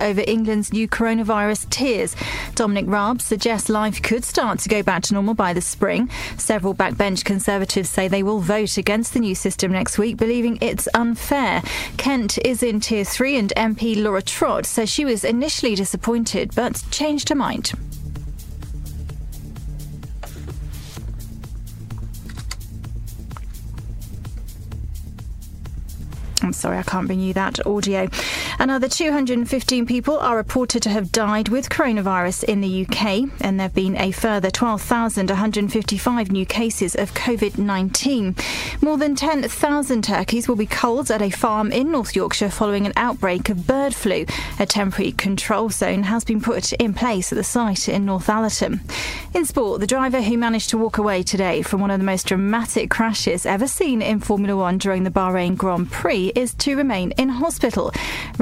over England's new coronavirus tiers. Dominic Raab suggests life could start to go back to normal by the spring. Several backbench Conservatives say they will vote against the new system next week, believing it's unfair. Kent is in tier three, and MP Laura Trott says she was initially disappointed but changed her mind. I'm sorry, I can't bring you that audio. Another 215 people are reported to have died with coronavirus in the UK, and there have been a further 12,155 new cases of COVID 19. More than 10,000 turkeys will be culled at a farm in North Yorkshire following an outbreak of bird flu. A temporary control zone has been put in place at the site in Northallerton. In sport, the driver who managed to walk away today from one of the most dramatic crashes ever seen in Formula One during the Bahrain Grand Prix is to remain in hospital.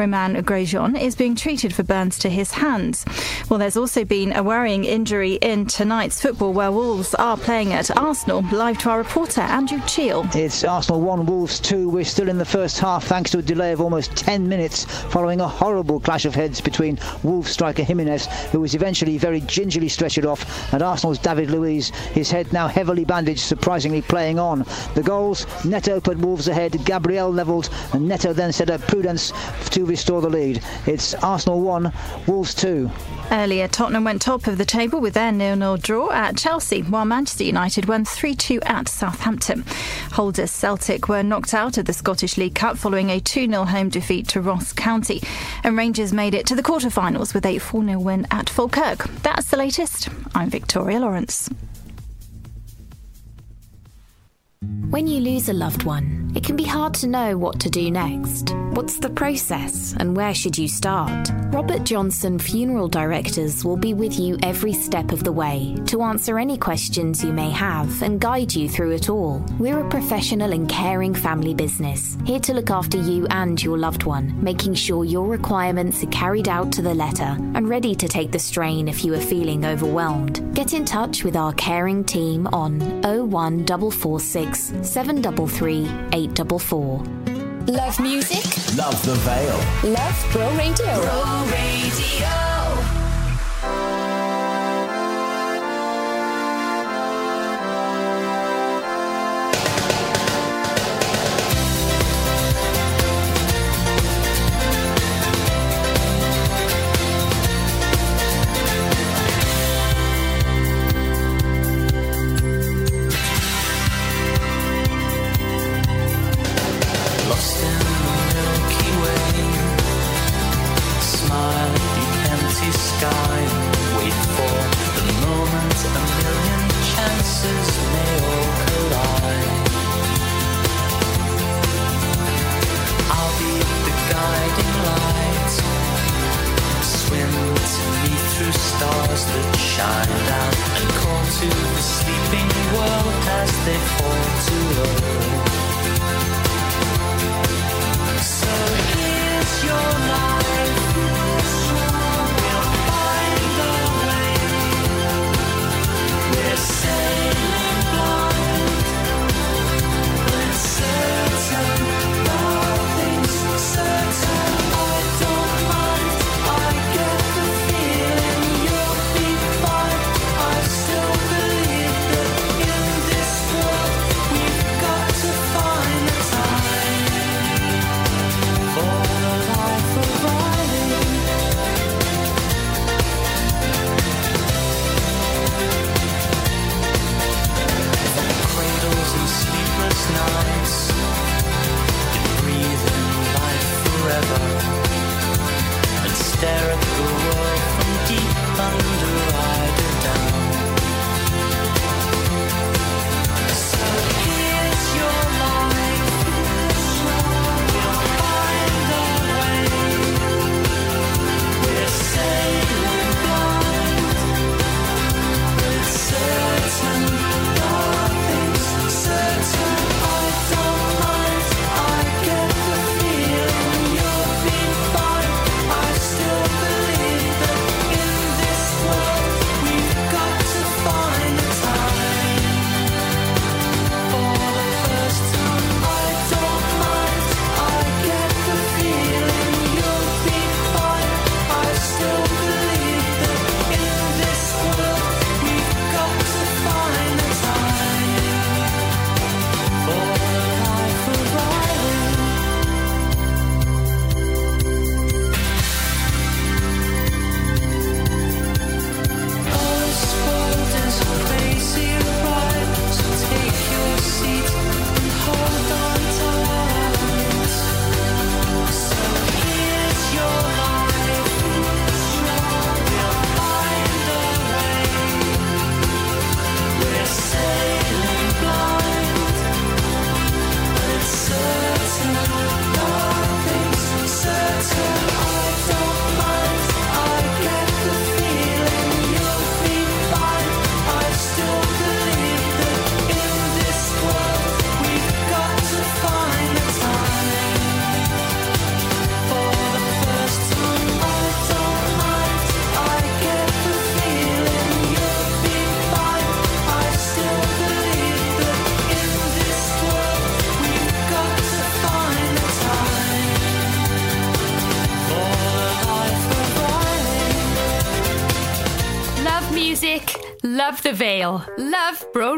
Romain Grosjean is being treated for burns to his hands. Well, there's also been a worrying injury in tonight's football where Wolves are playing at Arsenal. Live to our reporter, Andrew Cheel. It's Arsenal 1, Wolves 2. We're still in the first half thanks to a delay of almost 10 minutes following a horrible clash of heads between Wolves striker Jimenez, who was eventually very gingerly stretchered off, and Arsenal's David Luiz, his head now heavily bandaged, surprisingly playing on. The goals, Neto put Wolves ahead, Gabriel levelled, and Neto then set up Podence to restore the lead. It's Arsenal 1, Wolves 2. Earlier, Tottenham went top of the table with their nil-nil draw at Chelsea, while Manchester United won 3-2 at Southampton. Holders Celtic were knocked out of the Scottish League Cup following a 2-0 home defeat to Ross County, and Rangers made it to the quarter-finals with a 4-0 win at Falkirk. That's the latest. I'm Victoria Lawrence. When you lose a loved one, it can be hard to know what to do next. What's the process and where should you start? Robert Johnson Funeral Directors will be with you every step of the way to answer any questions you may have and guide you through it all. We're a professional and caring family business, here to look after you and your loved one, making sure your requirements are carried out to the letter and ready to take the strain if you are feeling overwhelmed. Get in touch with our caring team on 01446 733 844. Love music? Love the Vale. Love Pro Radio. Pro Radio.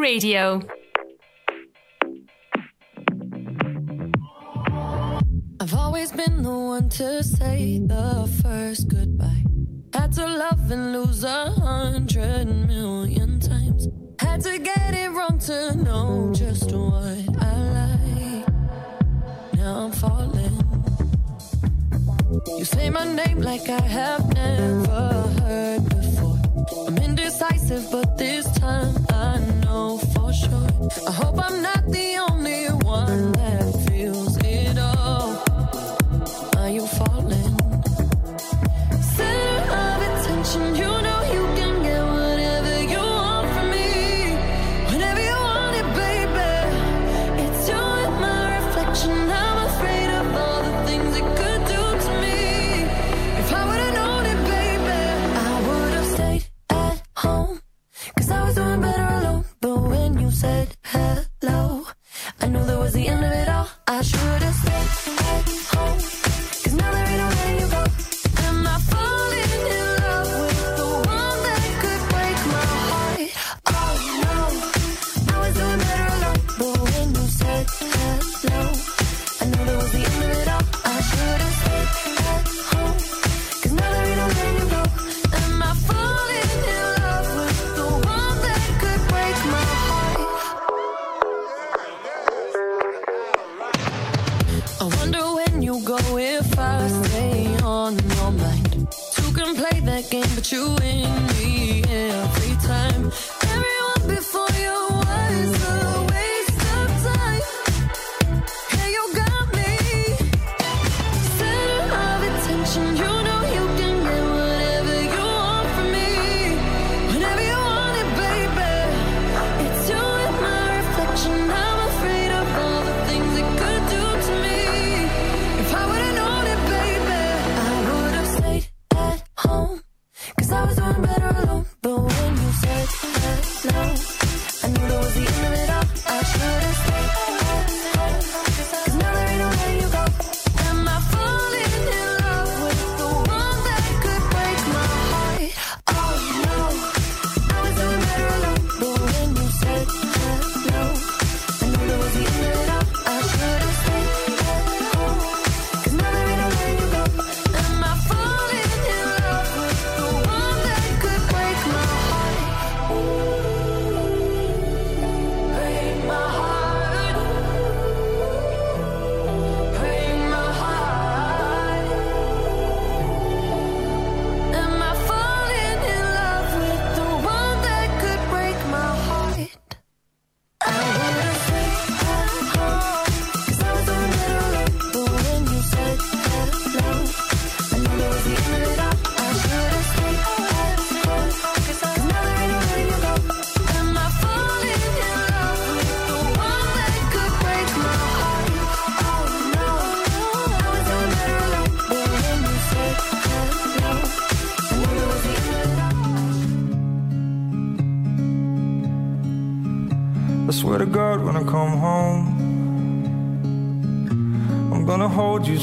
Radio.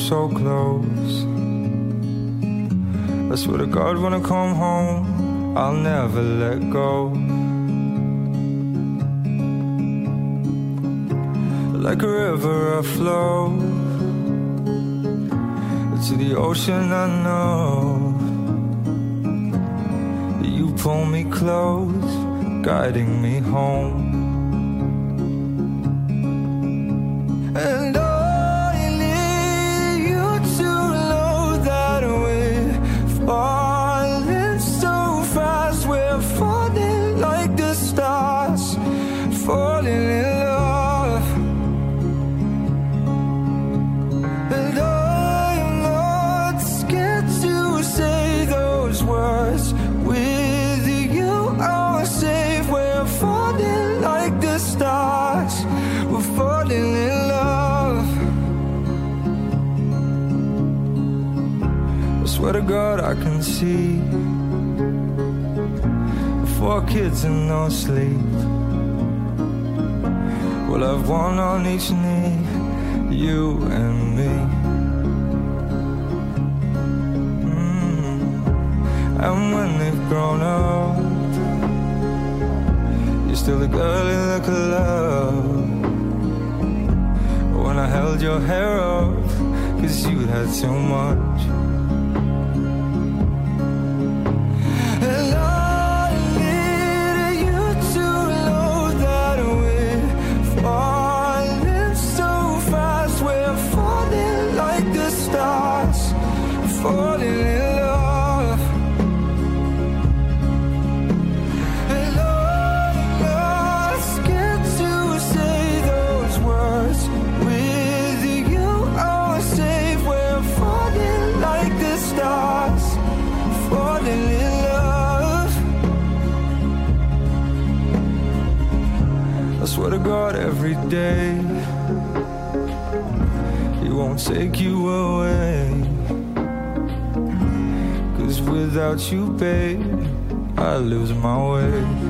so close. I swear to God, when I come home, I'll never let go. Like a river, I flow to the ocean. I know you pull me close, guiding me home. kids and no sleep. Well, I've one on each knee, you and me. Mm. And when they've grown up, you're still a girl in the club. When I held your hair up, cause you had too much. Without you, babe, I lose my way.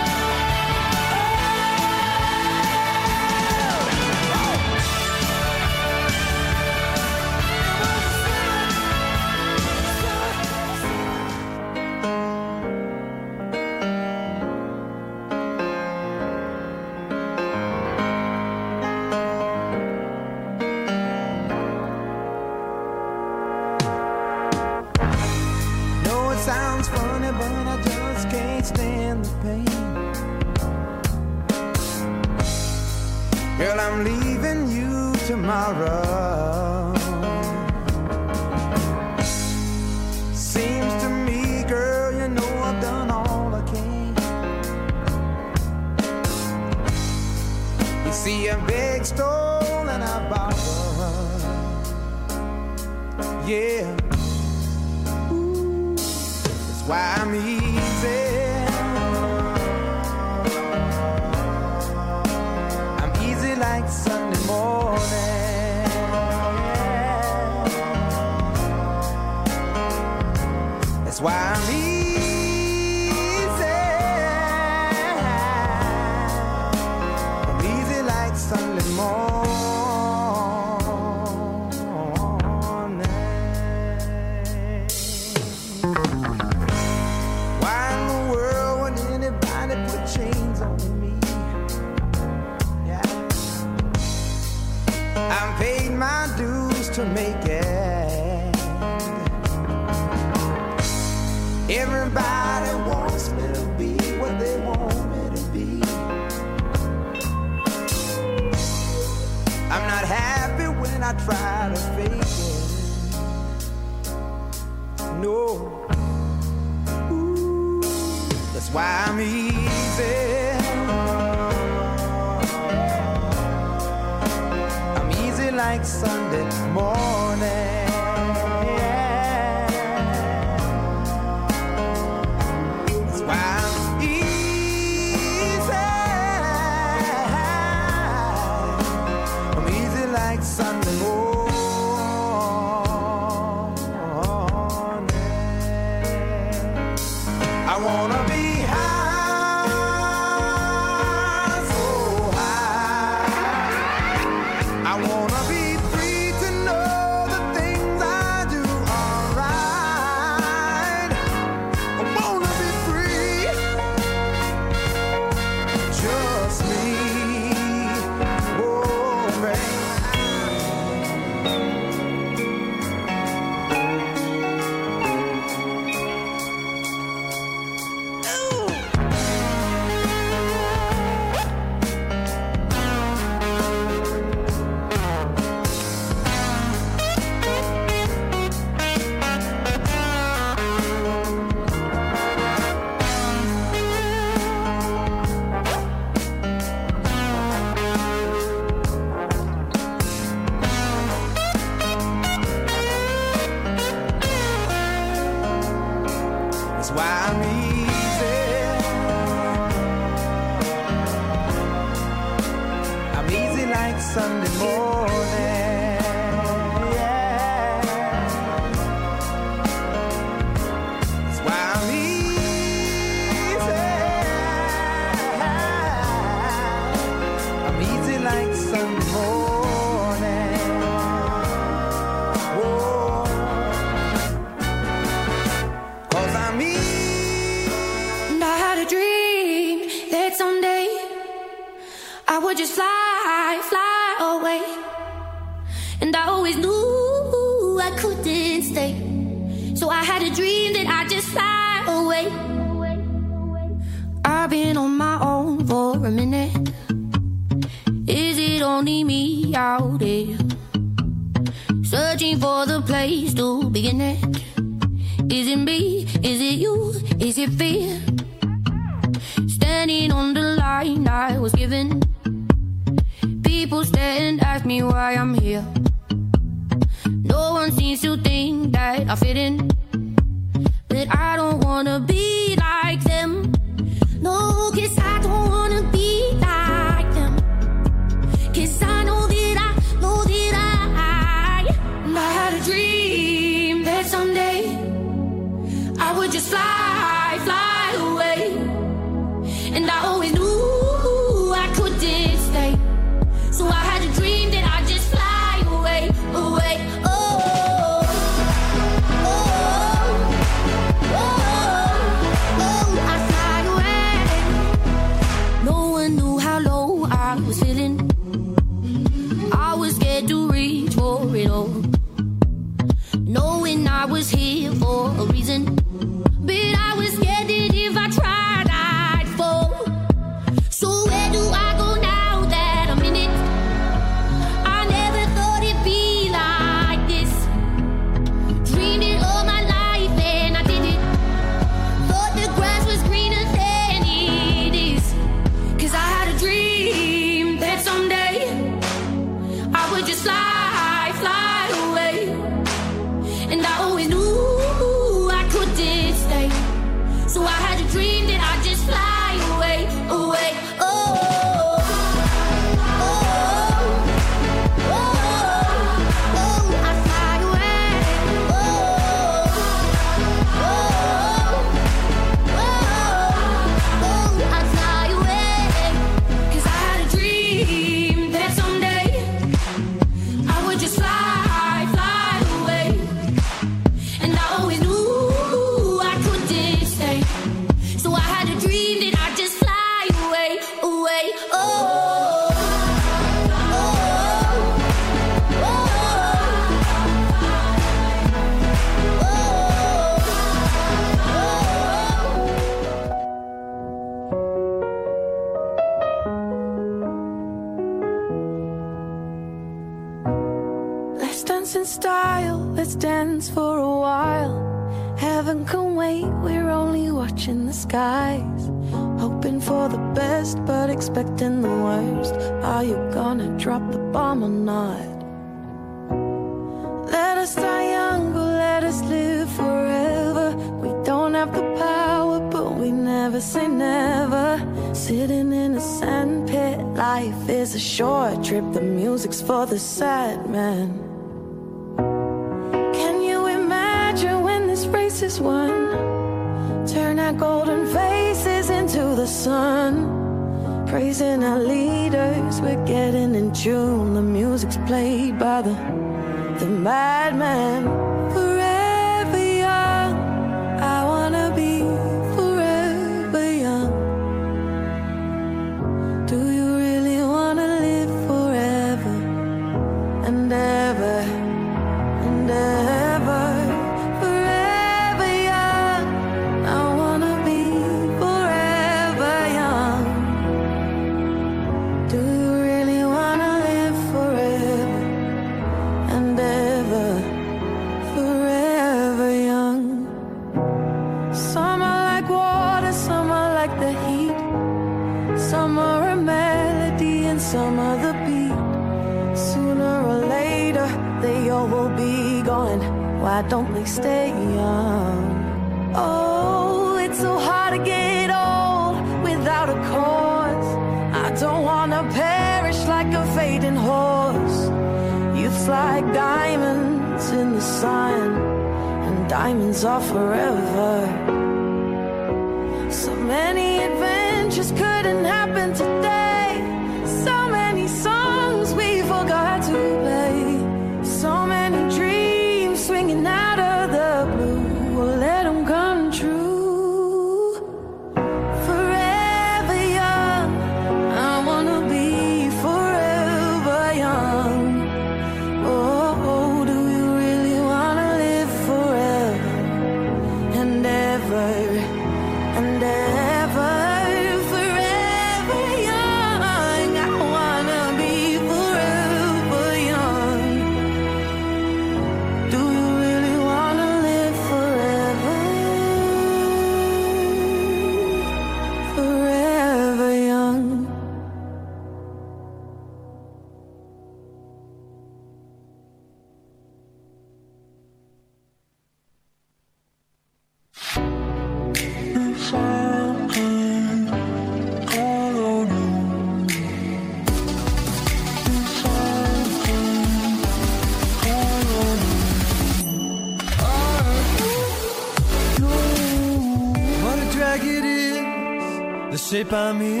by me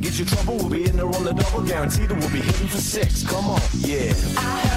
Get your you trouble, we'll be in there on the double. Guaranteed that we'll be hitting for six. Come on, yeah. I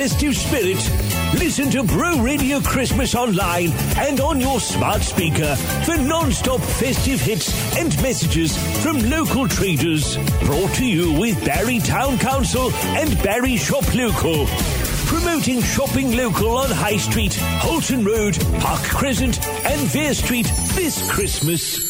festive spirit? Listen to Bro Radio Christmas online and on your smart speaker for non-stop festive hits and messages from local traders. Brought to you with Barry Town Council and Barry Shop Local. Promoting shopping local on High Street, Holton Road, Park Crescent and Vere Street this Christmas.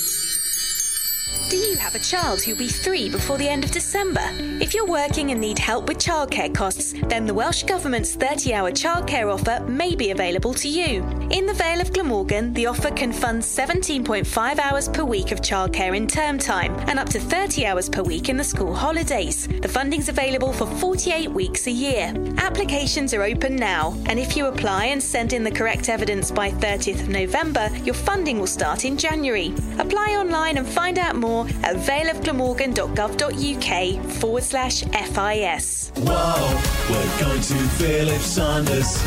Do you have a child who'll be three before the end of December? If you're working and need help with childcare costs, then the Welsh Government's 30 hour childcare offer may be available to you. In the Vale of Glamorgan, the offer can fund 17.5 hours per week of childcare in term time and up to 30 hours per week in the school holidays. The funding's available for 48 weeks a year. Applications are open now, and if you apply and send in the correct evidence by 30th of November, your funding will start in January. Apply online and find out more at valeofglamorgan.gov.uk forward slash FIS. Whoa, we're going to Philip Saunders.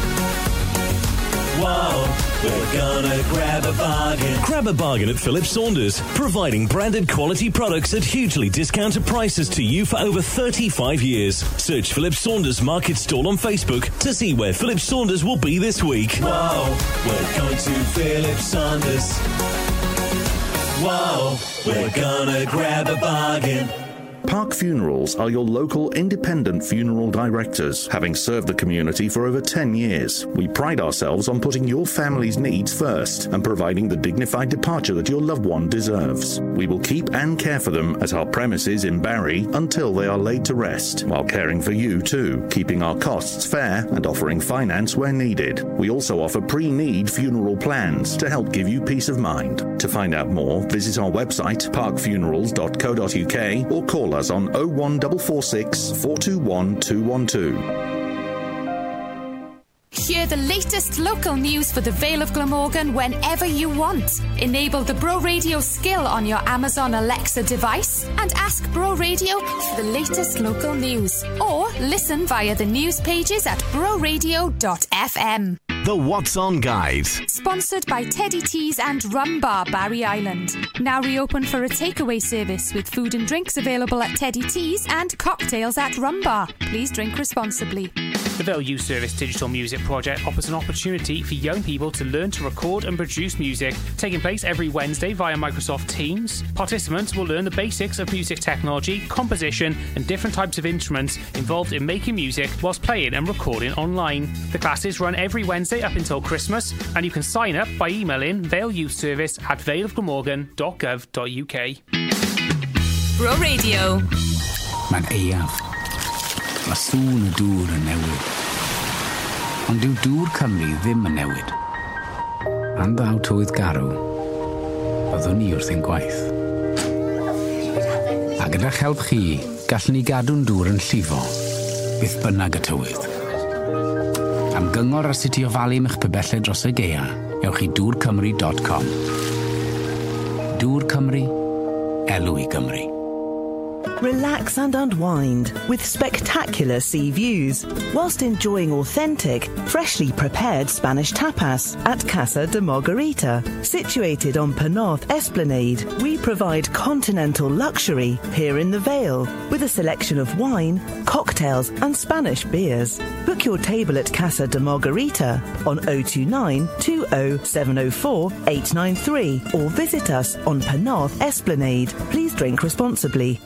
Whoa, we're gonna grab a bargain. Grab a bargain at Philip Saunders, providing branded quality products at hugely discounted prices to you for over 35 years. Search Philip Saunders Market Stall on Facebook to see where Philip Saunders will be this week. Whoa, we're going to Philip Saunders. Whoa, we're gonna grab a bargain. Park Funerals are your local independent funeral directors, having served the community for over 10 years. We pride ourselves on putting your family's needs first and providing the dignified departure that your loved one deserves. We will keep and care for them at our premises in Barry until they are laid to rest, while caring for you too, keeping our costs fair and offering finance where needed. We also offer pre-need funeral plans to help give you peace of mind. To find out more, visit our website parkfunerals.co.uk or call us on 01446 421 212. Hear the latest local news for the Vale of Glamorgan whenever you want. Enable the Bro Radio skill on your Amazon Alexa device and ask Bro Radio for the latest local news. Or listen via the news pages at broradio.fm. The What's On Guide. Sponsored by Teddy Teas and Rum Bar Barry Island. Now reopened for a takeaway service with food and drinks available at Teddy Teas and cocktails at Rum Bar. Please drink responsibly. The Vale Youth Service Digital Music Project offers an opportunity for young people to learn to record and produce music, taking place every Wednesday via Microsoft Teams. Participants will learn the basics of music technology, composition, and different types of instruments involved in making music whilst playing and recording online. The classes run every Wednesday up until Christmas, and you can sign up by emailing Vale Youth Service at valeofglamorgan.gov.uk. Bro Radio. Mae'n eiaf. Eh, Mae sŵn y dŵr yn newid. Ond dyw dŵr Cymru ddim yn newid. Am ddaw tywydd garw, oeddwn ni wrth ein gwaith. A gyda'ch help chi, gallwn ni gadw'n dŵr yn llifo, byth bynnag y tywydd. Am gyngor a sut i ofalu mych pebellau dros y geia, ewch i dŵrcymru.com. Dŵr Cymru, elw i Gymru. Relax and unwind with spectacular sea views whilst enjoying authentic, freshly prepared Spanish tapas at Casa de Margarita. Situated on Penarth Esplanade, we provide continental luxury here in the Vale with a selection of wine, cocktails, and Spanish beers. Book your table at Casa de Margarita on 029 20704 893 or visit us on Penarth Esplanade. Please drink responsibly.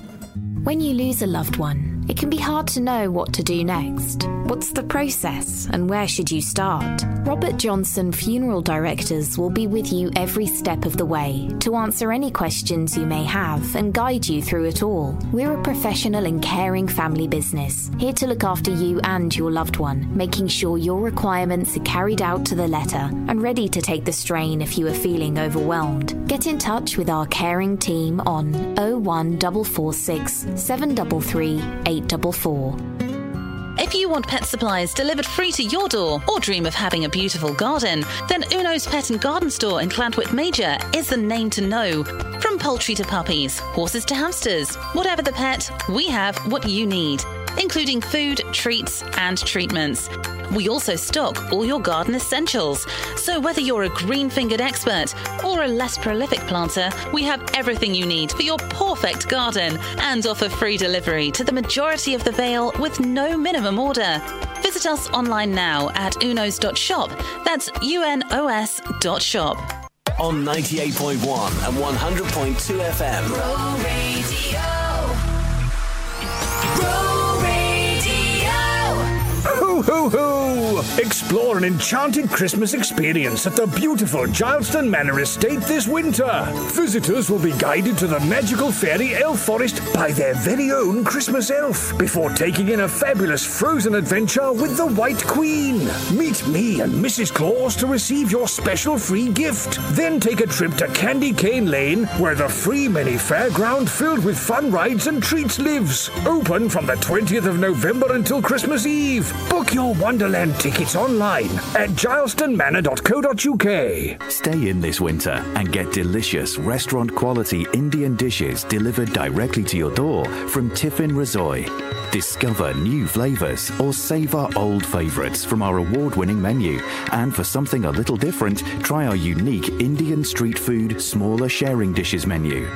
When you lose a loved one, it can be hard to know what to do next. What's the process and where should you start? Robert Johnson Funeral Directors will be with you every step of the way to answer any questions you may have and guide you through it all. We're a professional and caring family business, here to look after you and your loved one, making sure your requirements are carried out to the letter and ready to take the strain if you are feeling overwhelmed. Get in touch with our caring team on 01446 733 844. If you want pet supplies delivered free to your door or dream of having a beautiful garden, then Uno's Pet and Garden Store in Llantwit Major is the name to know. From poultry to puppies, horses to hamsters, whatever the pet, we have what you need, including food, treats, and treatments. We also stock all your garden essentials. So whether you're a green fingered expert or a less prolific planter, we have everything you need for your perfect garden and offer free delivery to the majority of the Vale with no minimum order. Visit us online now at unos.shop. That's U-N-O-S dot shop. On 98.1 and 100.2 FM. Bro Ho, ho, ho! Explore an enchanted Christmas experience at the beautiful Gileston Manor Estate this winter. Visitors will be guided to the magical fairy elf forest by their very own Christmas elf before taking in a fabulous frozen adventure with the White Queen. Meet me and Mrs. Claus to receive your special free gift. Then take a trip to Candy Cane Lane, where the free mini fairground filled with fun rides and treats lives. Open from the 20th of November until Christmas Eve. Book your Wonderland tickets online at gilestonmanor.co.uk. Stay in this winter and get delicious restaurant quality Indian dishes delivered directly to your door from Tiffin Rasoi. Discover new flavors or savor old favorites from our award winning menu. And for something a little different, try our unique Indian street food smaller sharing dishes menu.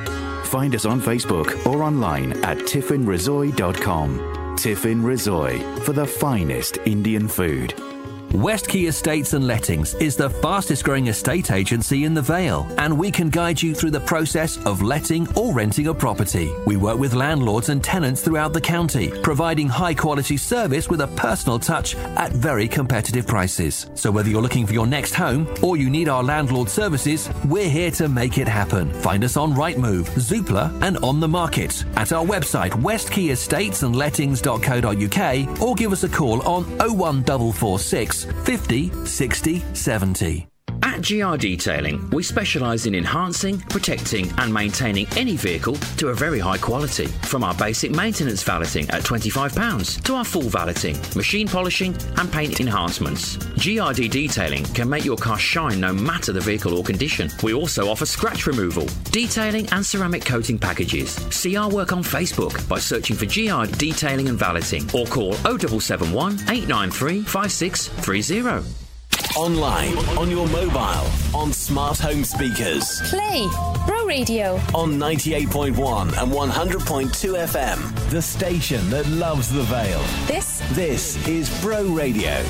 Find us on Facebook or online at tiffinresoi.com. Tiffin Rasoi for the finest Indian food. West Key Estates and Lettings is the fastest growing estate agency in the Vale, and we can guide you through the process of letting or renting a property. We work with landlords and tenants throughout the county, providing high quality service with a personal touch at very competitive prices. So whether you're looking for your next home or you need our landlord services, we're here to make it happen. Find us on Rightmove, Zoopla, and on the market at our website westkeyestates.and lettings.co.uk or give us a call on 01446 50 60 70. At GR Detailing, we specialise in enhancing, protecting, and maintaining any vehicle to a very high quality. From our basic maintenance valeting at £25 to our full valeting, machine polishing, and paint enhancements. GRD Detailing can make your car shine no matter the vehicle or condition. We also offer scratch removal, detailing, and ceramic coating packages. See our work on Facebook by searching for GR Detailing and Valeting or call 0771 893 5630. Online, on your mobile, on smart home speakers, Play Bro Radio. on 98.1 and 100.2 FM. The station that loves the Vale. This This is Bro Radio.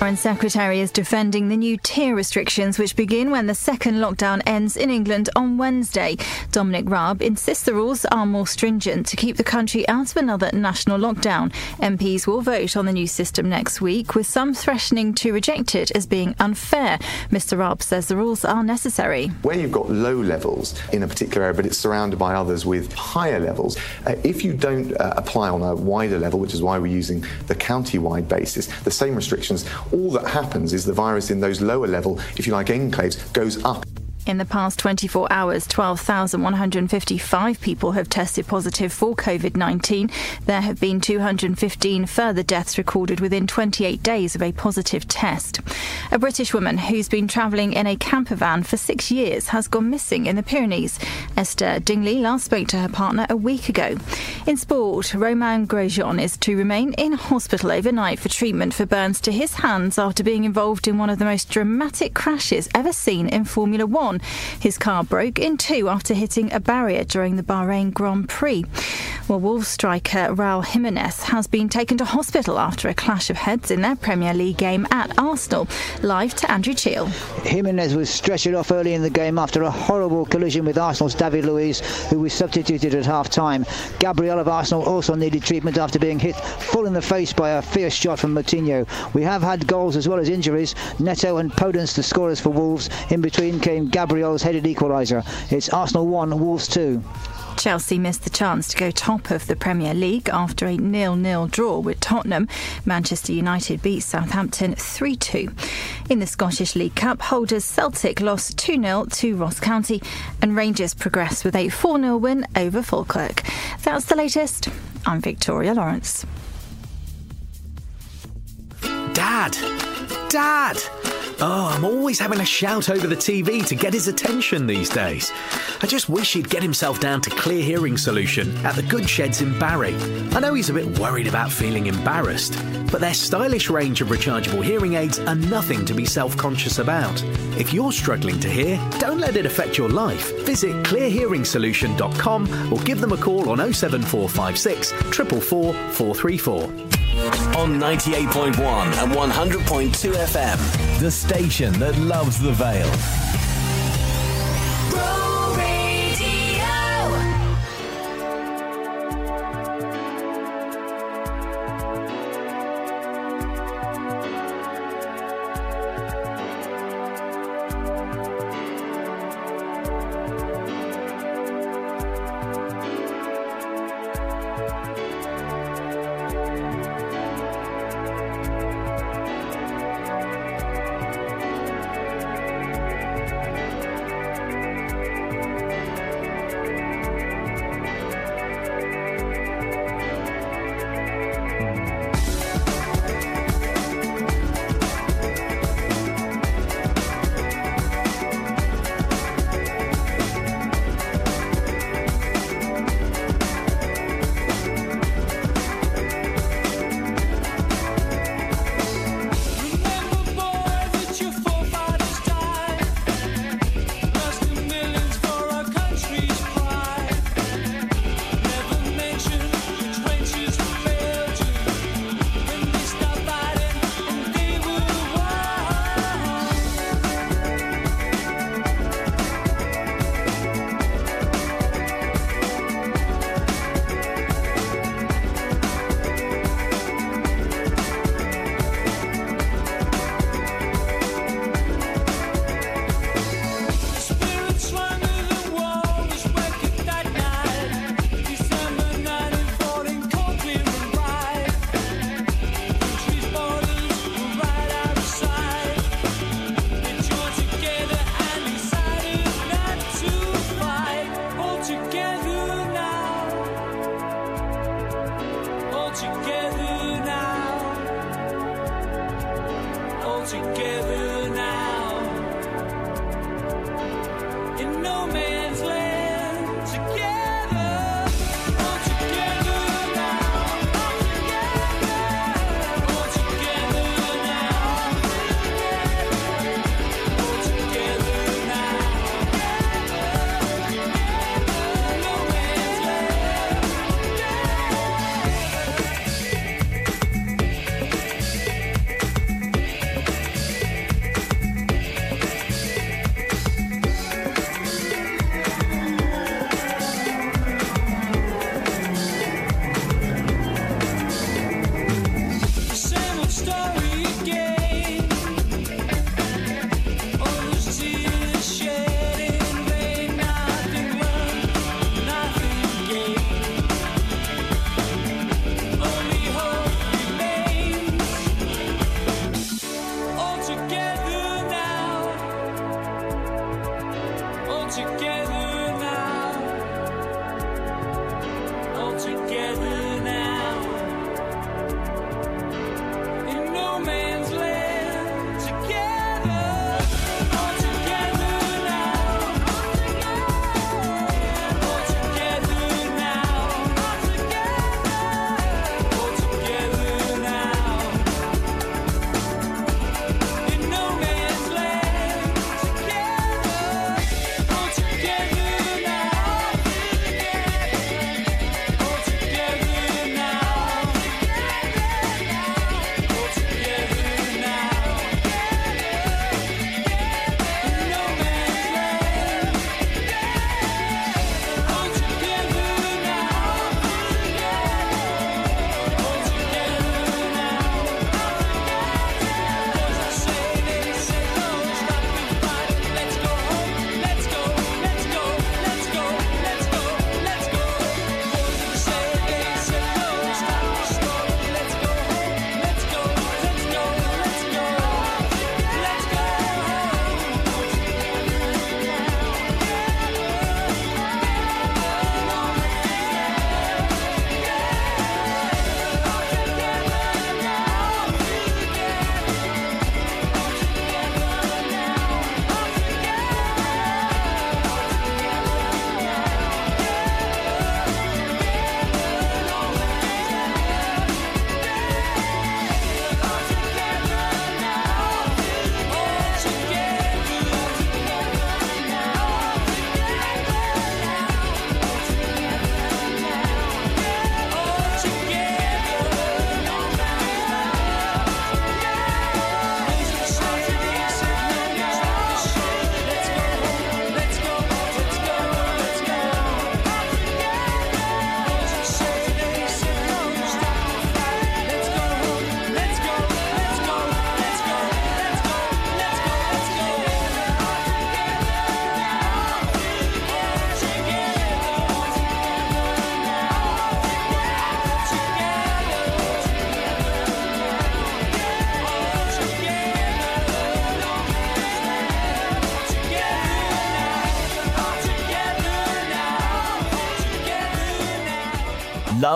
Foreign Secretary is defending the new tier restrictions which begin when the second lockdown ends in England on Wednesday. Dominic Raab insists the rules are more stringent to keep the country out of another national lockdown. MPs will vote on the new system next week, with some threatening to reject it as being unfair. Mr Raab says the rules are necessary. Where you've got low levels in a particular area, but it's surrounded by others with higher levels, uh, if you don't uh, apply on a wider level, which is why we're using the county-wide basis, the same restrictions, all that happens is the virus in those lower level, if you like, enclaves, goes up. In the past 24 hours, 12,155 people have tested positive for COVID 19. There have been 215 further deaths recorded within 28 days of a positive test. A British woman who's been travelling in a camper van for six years has gone missing in the Pyrenees. Esther Dingley last spoke to her partner a week ago. In sport, Romain Grosjean is to remain in hospital overnight for treatment for burns to his hands after being involved in one of the most dramatic crashes ever seen in Formula One. His car broke in two after hitting a barrier during the Bahrain Grand Prix. Well, Wolves striker Raul Jimenez has been taken to hospital after a clash of heads in their Premier League game at Arsenal. Live to Andrew Cheel. Jimenez was stretchered off early in the game after a horrible collision with Arsenal's David Luiz, who was substituted at half time. Gabriel of Arsenal also needed treatment after being hit full in the face by a fierce shot from Moutinho. We have had goals as well as injuries. Neto and Podence, the scorers for Wolves. In between came Gabriel's headed equaliser. It's Arsenal 1, Wolves 2. Chelsea missed the chance to go top of the Premier League after a nil-nil draw with Tottenham. Manchester United beat Southampton 3-2. In the Scottish League Cup, holders Celtic lost 2-0 to Ross County and Rangers progressed with a 4-0 win over Falkirk. That's the latest. I'm Victoria Lawrence. Dad! Dad! Oh, I'm always having a shout over the TV to get his attention these days. I just wish he'd get himself down to Clear Hearing Solution at the Good Sheds in Barry. I know he's a bit worried about feeling embarrassed, but their stylish range of rechargeable hearing aids are nothing to be self conscious about. If you're struggling to hear, don't let it affect your life. Visit clearhearingsolution.com or give them a call on 07456 444 434. On 98.1 and 100.2 FM. The station that loves the Vale.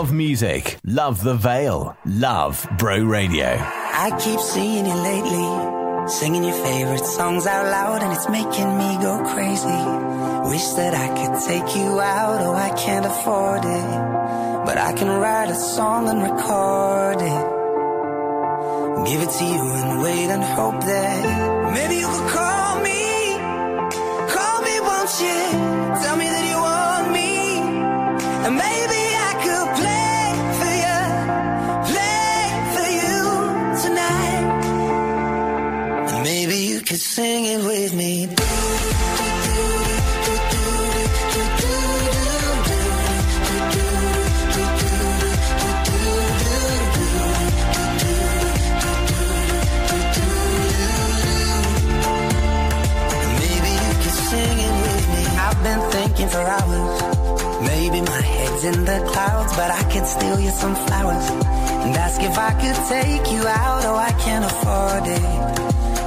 Love music. Love the Vale. Love Bro Radio. I keep seeing you lately, singing your favorite songs out loud, and it's making me go crazy. Wish that I could take you out, oh, I can't afford it. But I can write a song and record it. Give it to you and wait and hope that maybe you could call me. Call me, won't you? Sing it with me. Me. I've been thinking for hours. Maybe my head's in the clouds, but I could steal you some flowers and ask if I could take you out. Oh, I can't afford it,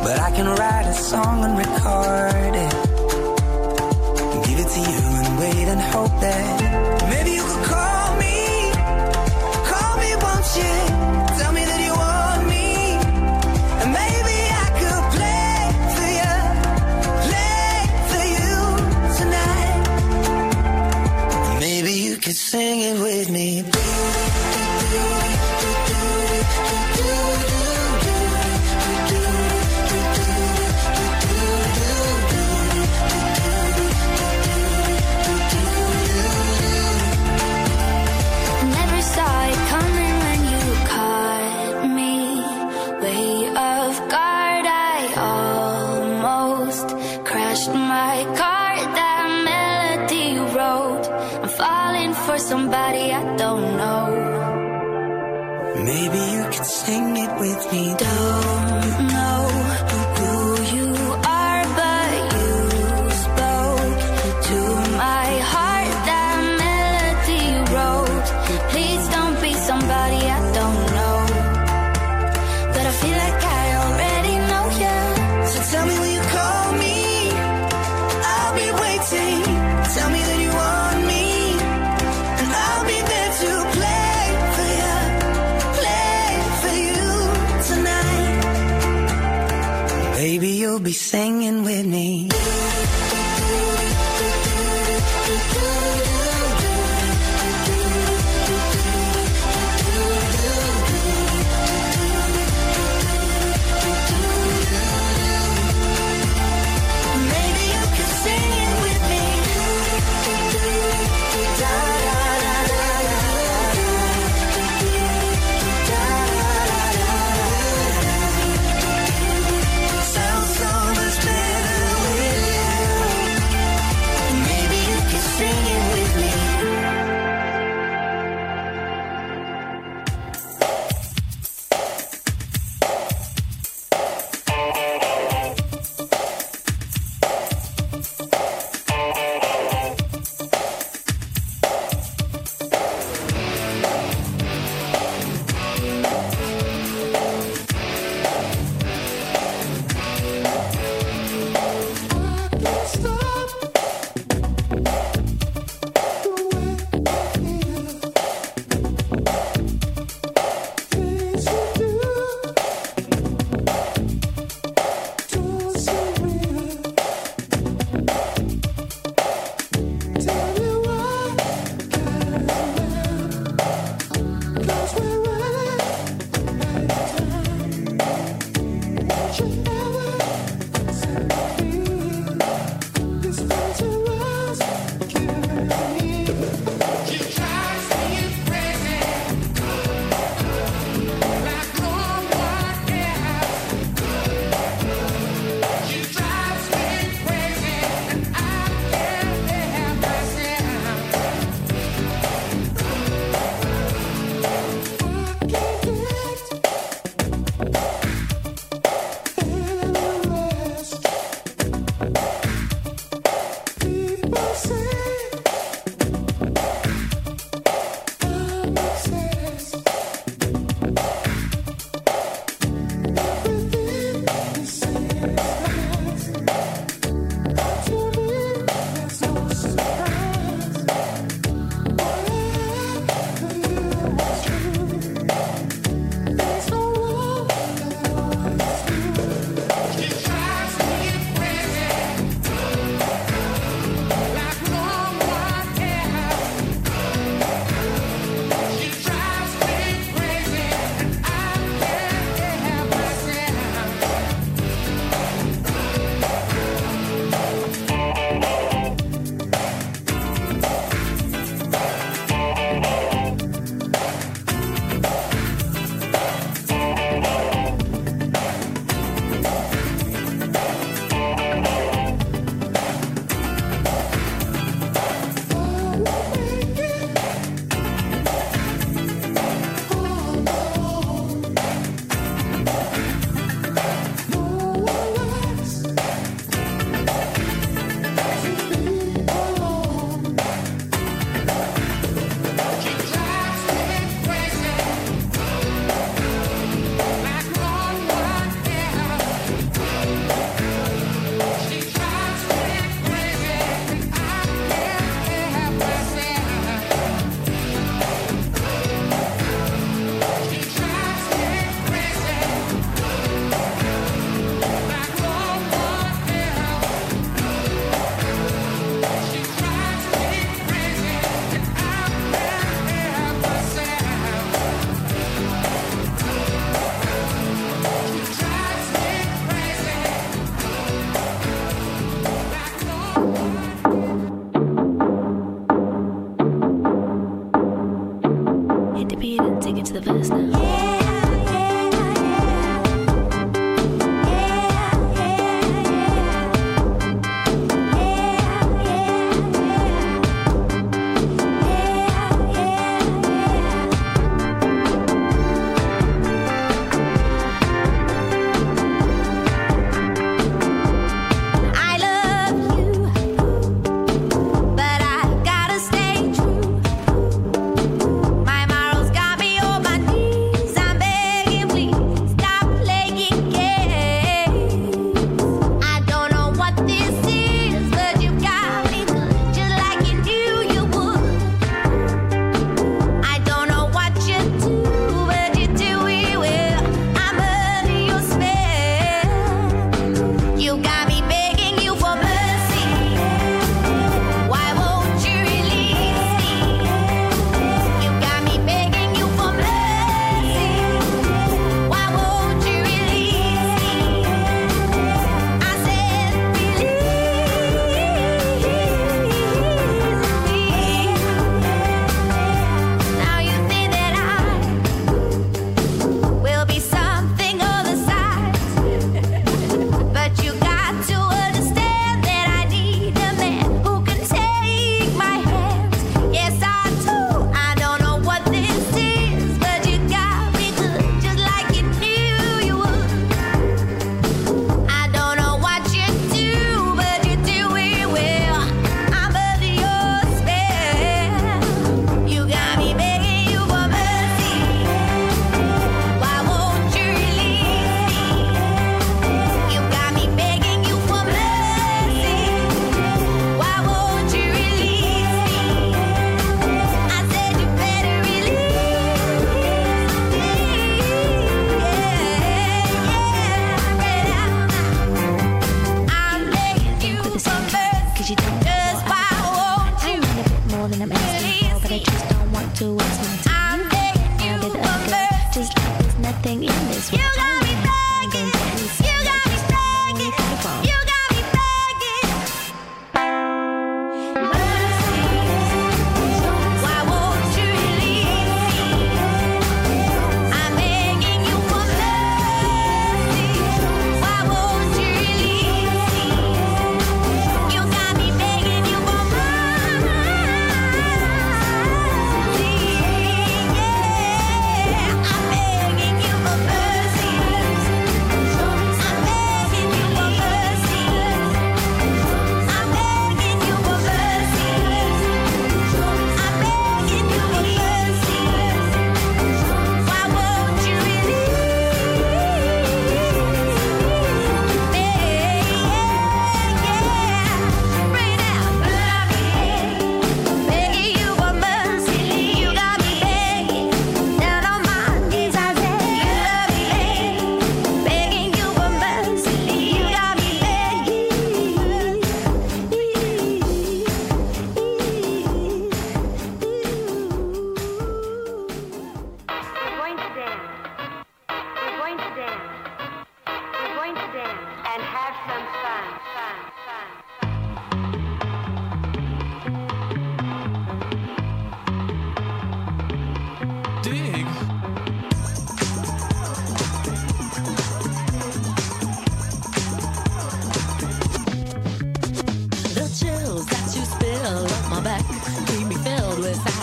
but I can write a song and record it. Give it to you and wait and hope that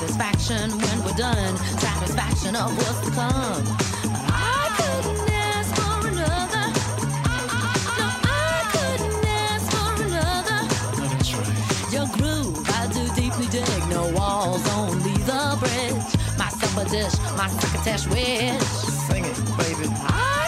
satisfaction when we're done, satisfaction of what's to come. I couldn't ask for another. No, I couldn't ask for another. Your groove, I do deeply dig. No walls, only the bridge. My supper dish, my succotash wish. Sing it, baby. I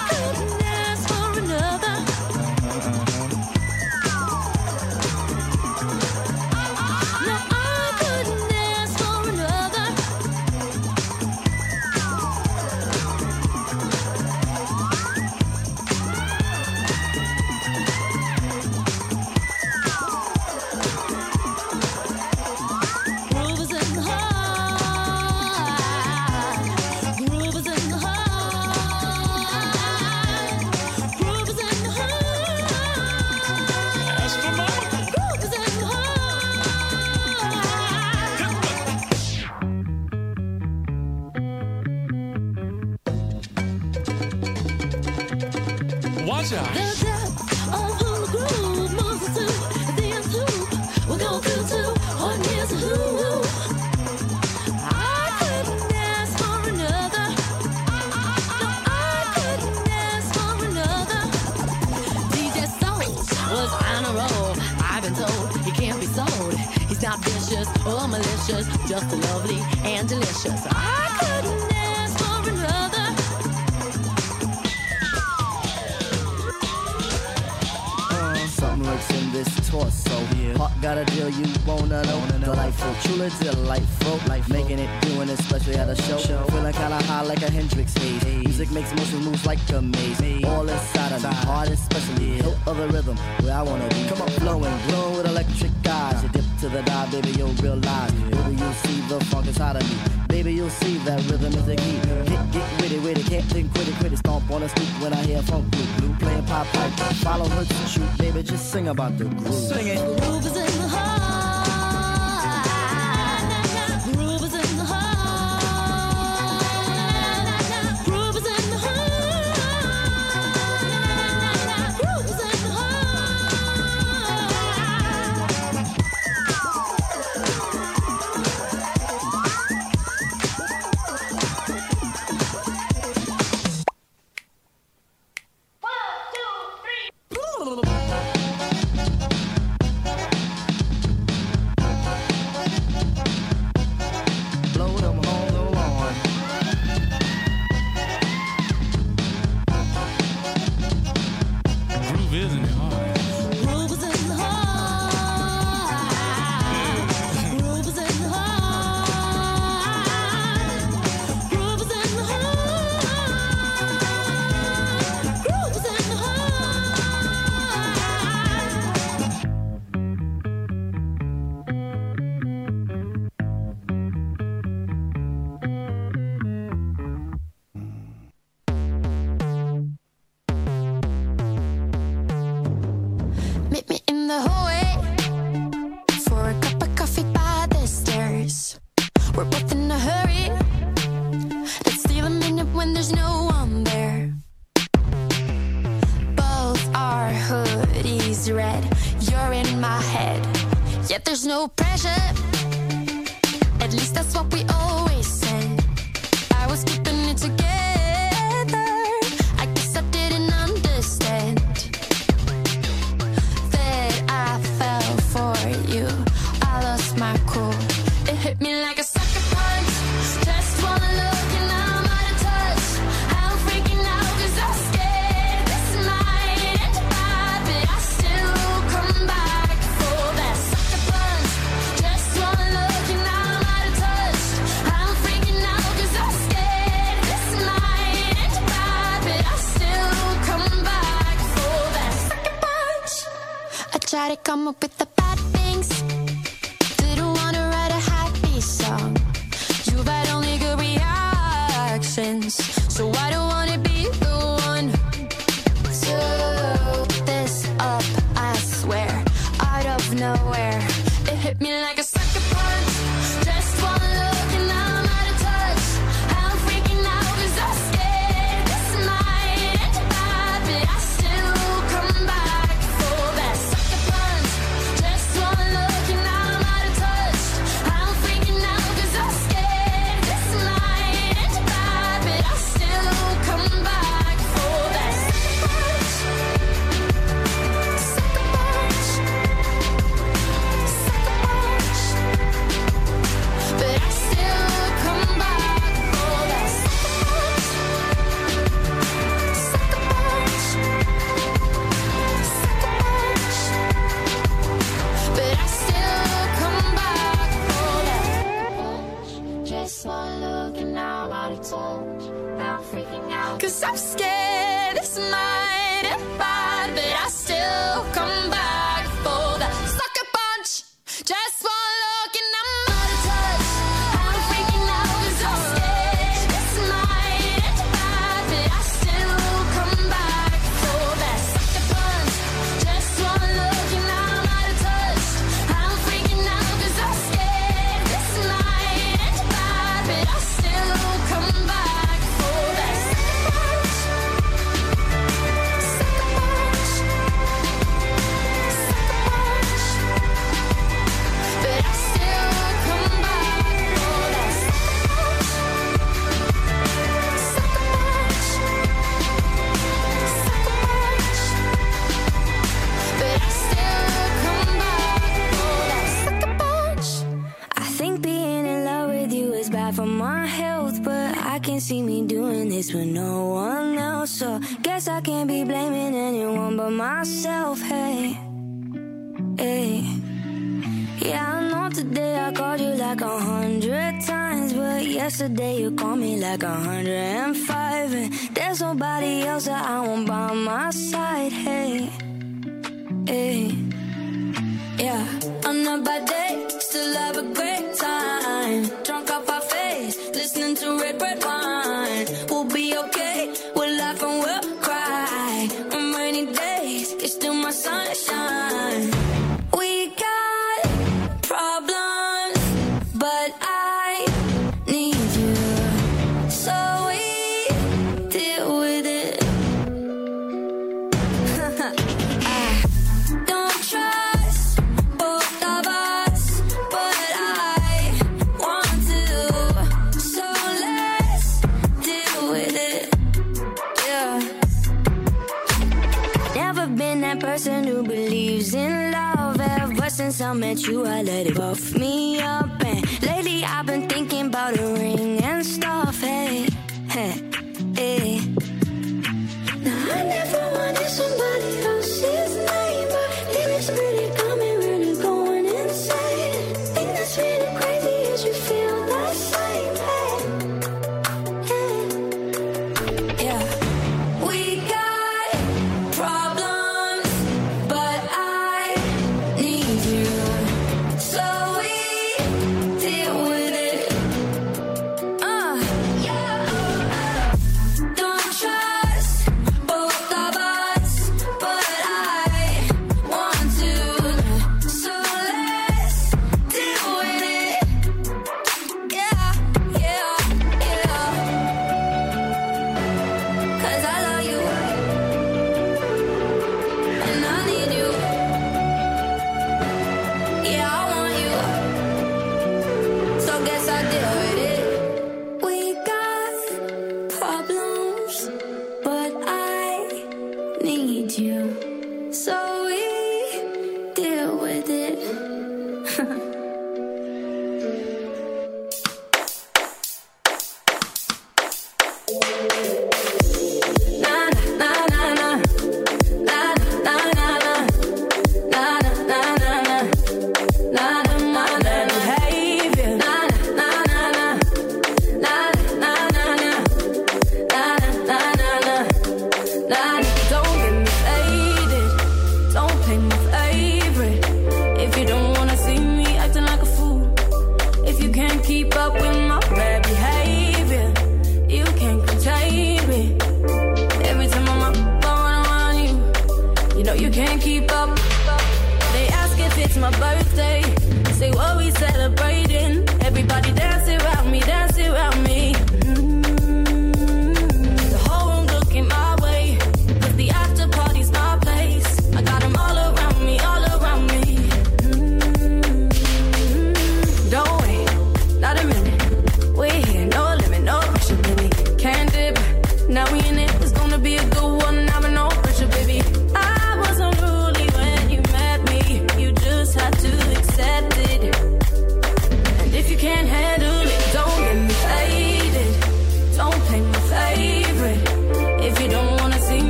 Since I met you, I let it buff me up. And lately, I've been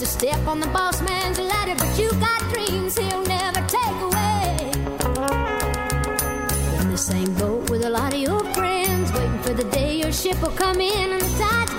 To step on the boss man's ladder, but you got dreams he'll never take away. In the same boat with a lot of your friends, waiting for the day your ship will come in and the tide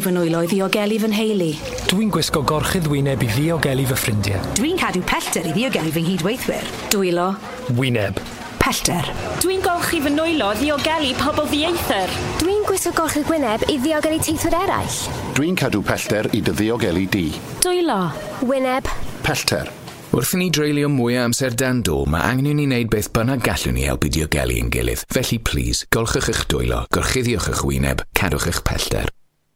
i fy nwylo i ddiogelu fy nheulu. Dwi'n gwisgo gorchydd wyneb i ddiogelu fy ffrindiau. Dwi'n cadw pellter i ddiogelu fy nghydweithwyr. Dwylo. Wyneb. Pellter. Dwi'n golchi fy nwylo ddiogelu pobl ddieithr. Dwi'n gwisgo gorchydd gwyneb i ddiogelu teithwyr eraill. Dwi'n cadw pellter i dy ddiogelu di. Dwylo. Wyneb. Pellter. Wrth i ni dreulio mwy o amser dan do, mae angen i ni wneud beth bynnag gallwn ni helpu diogelu yn gilydd. Felly, please, golchwch eich dwylo, gorchuddiwch eich wyneb, cadwch eich pellter.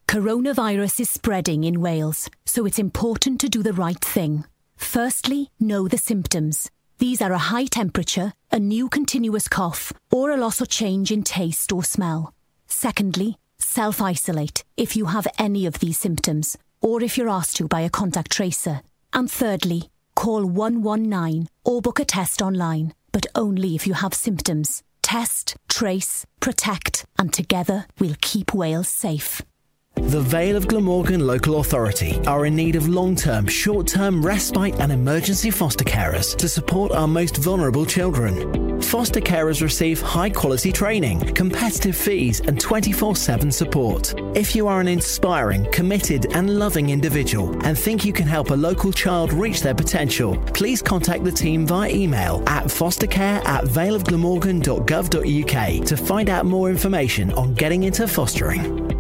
Coronavirus is spreading in Wales, so it's important to do the right thing. Firstly, know the symptoms. These are a high temperature, a new continuous cough, or a loss or change in taste or smell. Secondly, self isolate if you have any of these symptoms, or if you're asked to by a contact tracer. And thirdly, call 119 or book a test online, but only if you have symptoms. Test, trace, protect, and together we'll keep Wales safe. The Vale of Glamorgan Local Authority are in need of long term, short term respite and emergency foster carers to support our most vulnerable children. Foster carers receive high quality training, competitive fees, and 24 7 support. If you are an inspiring, committed, and loving individual and think you can help a local child reach their potential, please contact the team via email at fostercare at valeofglamorgan.gov.uk to find out more information on getting into fostering.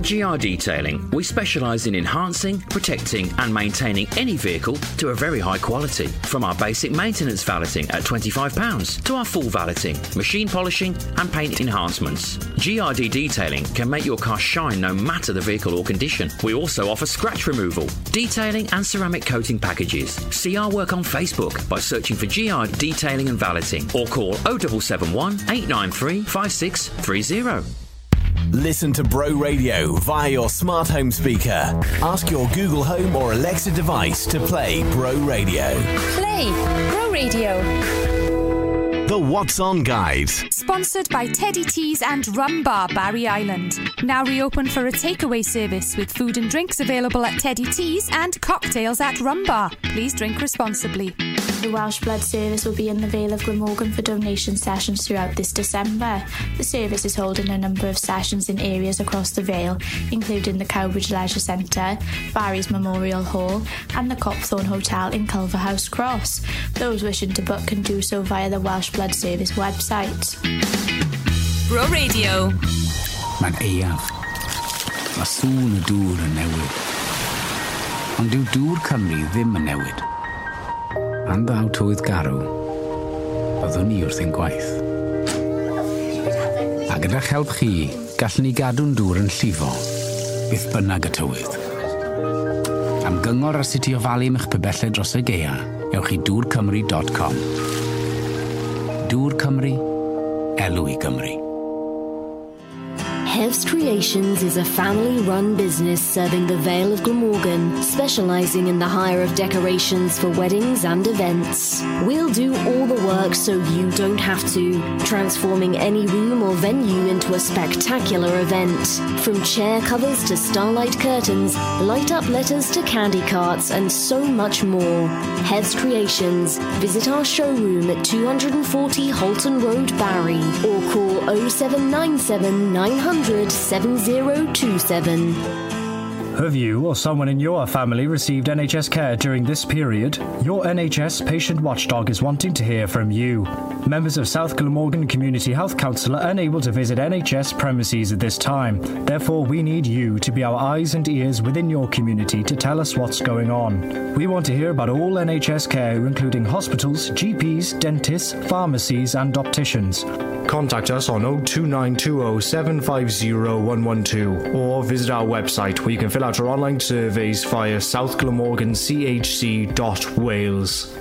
At GR Detailing, we specialise in enhancing, protecting, and maintaining any vehicle to a very high quality. From our basic maintenance valeting at £25 to our full valeting, machine polishing, and paint enhancements. GRD Detailing can make your car shine no matter the vehicle or condition. We also offer scratch removal, detailing, and ceramic coating packages. See our work on Facebook by searching for GR Detailing and Valeting or call 0771 893 5630. Listen to Bro Radio via your smart home speaker. Ask your Google Home or Alexa device to play Bro Radio. Play Bro Radio. The What's On Guide. Sponsored by Teddy Teas and Rum Bar Barry Island. Now reopened for a takeaway service with food and drinks available at Teddy Teas and cocktails at Rum Bar. Please drink responsibly. The Welsh Blood Service will be in the Vale of Glamorgan for donation sessions throughout this December. The service is holding a number of sessions in areas across the Vale, including the Cowbridge Leisure Centre, Barry's Memorial Hall, and the Copthorne Hotel in Culverhouse Cross. Those wishing to book can do so via the Welsh Blood Blood Service website. Bro Radio. Mae'n eiaf. Mae sŵn y dŵr yn newid. Ond dyw dŵr Cymru ddim yn newid. Am ddaw tywydd garw, byddwn ni wrth ein gwaith. A gyda'ch help chi, gallwn ni gadw'n dŵr yn llifo, beth bynnag y tywydd. Am gyngor a sut i ofalu eich pebellau dros y geia, ewch i dŵrcymru.com. Dŵr Cymru, elw i Hev's Creations is a family run business serving the Vale of Glamorgan, specializing in the hire of decorations for weddings and events. We'll do all the work so you don't have to, transforming any room or venue into a spectacular event. From chair covers to starlight curtains, light up letters to candy carts, and so much more. Hev's Creations. Visit our showroom at 240 Holton Road, Barry, or call 0797 900 7027. Have you or someone in your family received NHS care during this period? Your NHS patient watchdog is wanting to hear from you. Members of South Glamorgan Community Health Council are unable to visit NHS premises at this time. Therefore, we need you to be our eyes and ears within your community to tell us what's going on. We want to hear about all NHS care, including hospitals, GPs, dentists, pharmacies, and opticians. Contact us on 02920 750 112 or visit our website where you can fill out our online surveys via southglamorganchc.wales.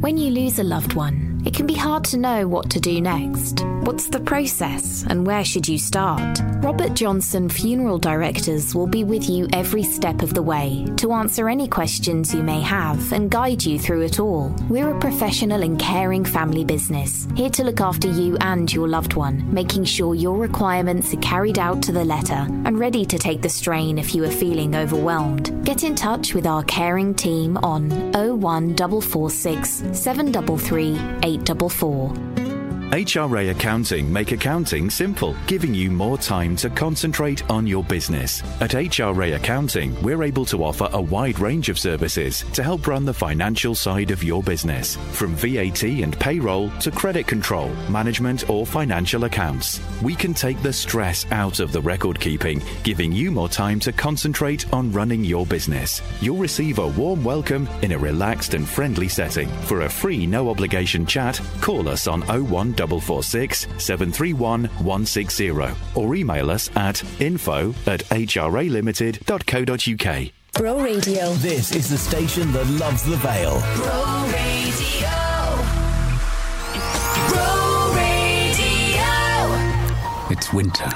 When you lose a loved one, it can be hard to know what to do next. What's the process and where should you start? Robert Johnson Funeral Directors will be with you every step of the way to answer any questions you may have and guide you through it all. We're a professional and caring family business, here to look after you and your loved one, making sure your requirements are carried out to the letter and ready to take the strain if you are feeling overwhelmed. Get in touch with our caring team on 01446 733 844. HRA Accounting make accounting simple, giving you more time to concentrate on your business. At HRA Accounting, we're able to offer a wide range of services to help run the financial side of your business, from VAT and payroll to credit control, management, or financial accounts. We can take the stress out of the record keeping, giving you more time to concentrate on running your business. You'll receive a warm welcome in a relaxed and friendly setting. For a free, no obligation chat, call us on oh 01446 731 160 or email us at info at hralimited.co.uk. Bro Radio. This is the station that loves the Vale. Bro Radio. Bro Radio. It's winter.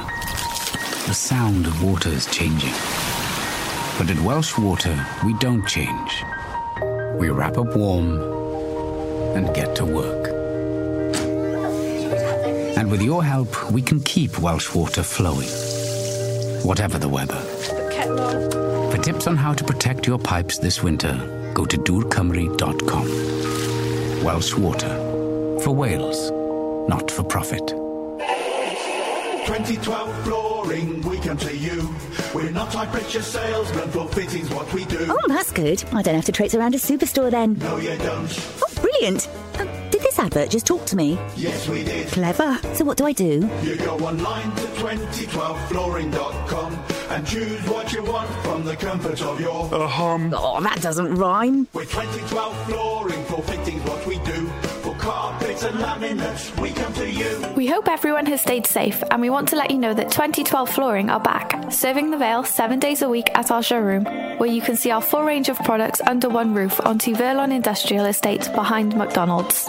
The sound of water is changing. But at Welsh Water, we don't change. We wrap up warm and get to work. And with your help, we can keep Welsh Water flowing, whatever the weather. For tips on how to protect your pipes this winter, go to dwrcymru.com. Welsh Water. For Wales, not for profit. 2012 flooring, we come to you. We're not high pressure salesmen, floor fittings what we do. Oh, that's good. I don't have to traipse around a superstore then. No, you don't. Oh, brilliant. Did this advert just talk to me? Yes, we did. Clever. So what do I do? You go online to 2012flooring.com and choose what you want from the comfort of your Uh, hum. Oh, that doesn't rhyme. With 2012 flooring for fittings, what we do. For carpets and laminates, we come to you. We hope everyone has stayed safe, and we want to let you know that 2012 Flooring are back, serving the Vale seven days a week at our showroom, where you can see our full range of products under one roof on Verlon Industrial Estate behind McDonald's.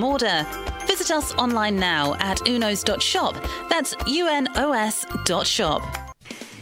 order. Visit us online now at unos.shop. That's unos.shop.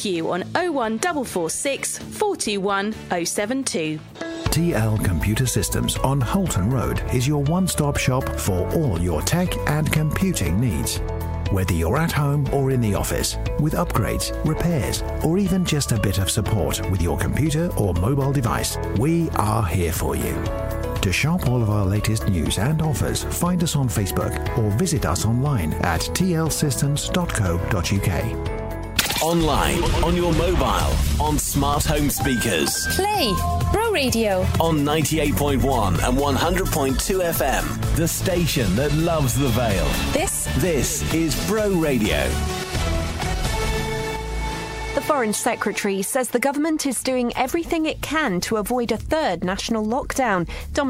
on 01446 421 072. TL Computer Systems on Holton Road is your one stop shop for all your tech and computing needs. Whether you're at home or in the office, with upgrades, repairs, or even just a bit of support with your computer or mobile device, we are here for you. To shop all of our latest news and offers, find us on Facebook or visit us online at tlsystems.co.uk. Online, on your mobile, on smart home speakers, Play Bro Radio. on 98.1 and 100.2 FM. The station that loves the Vale. This This is Bro Radio. The Foreign Secretary says the government is doing everything it can to avoid a third national lockdown. Dominic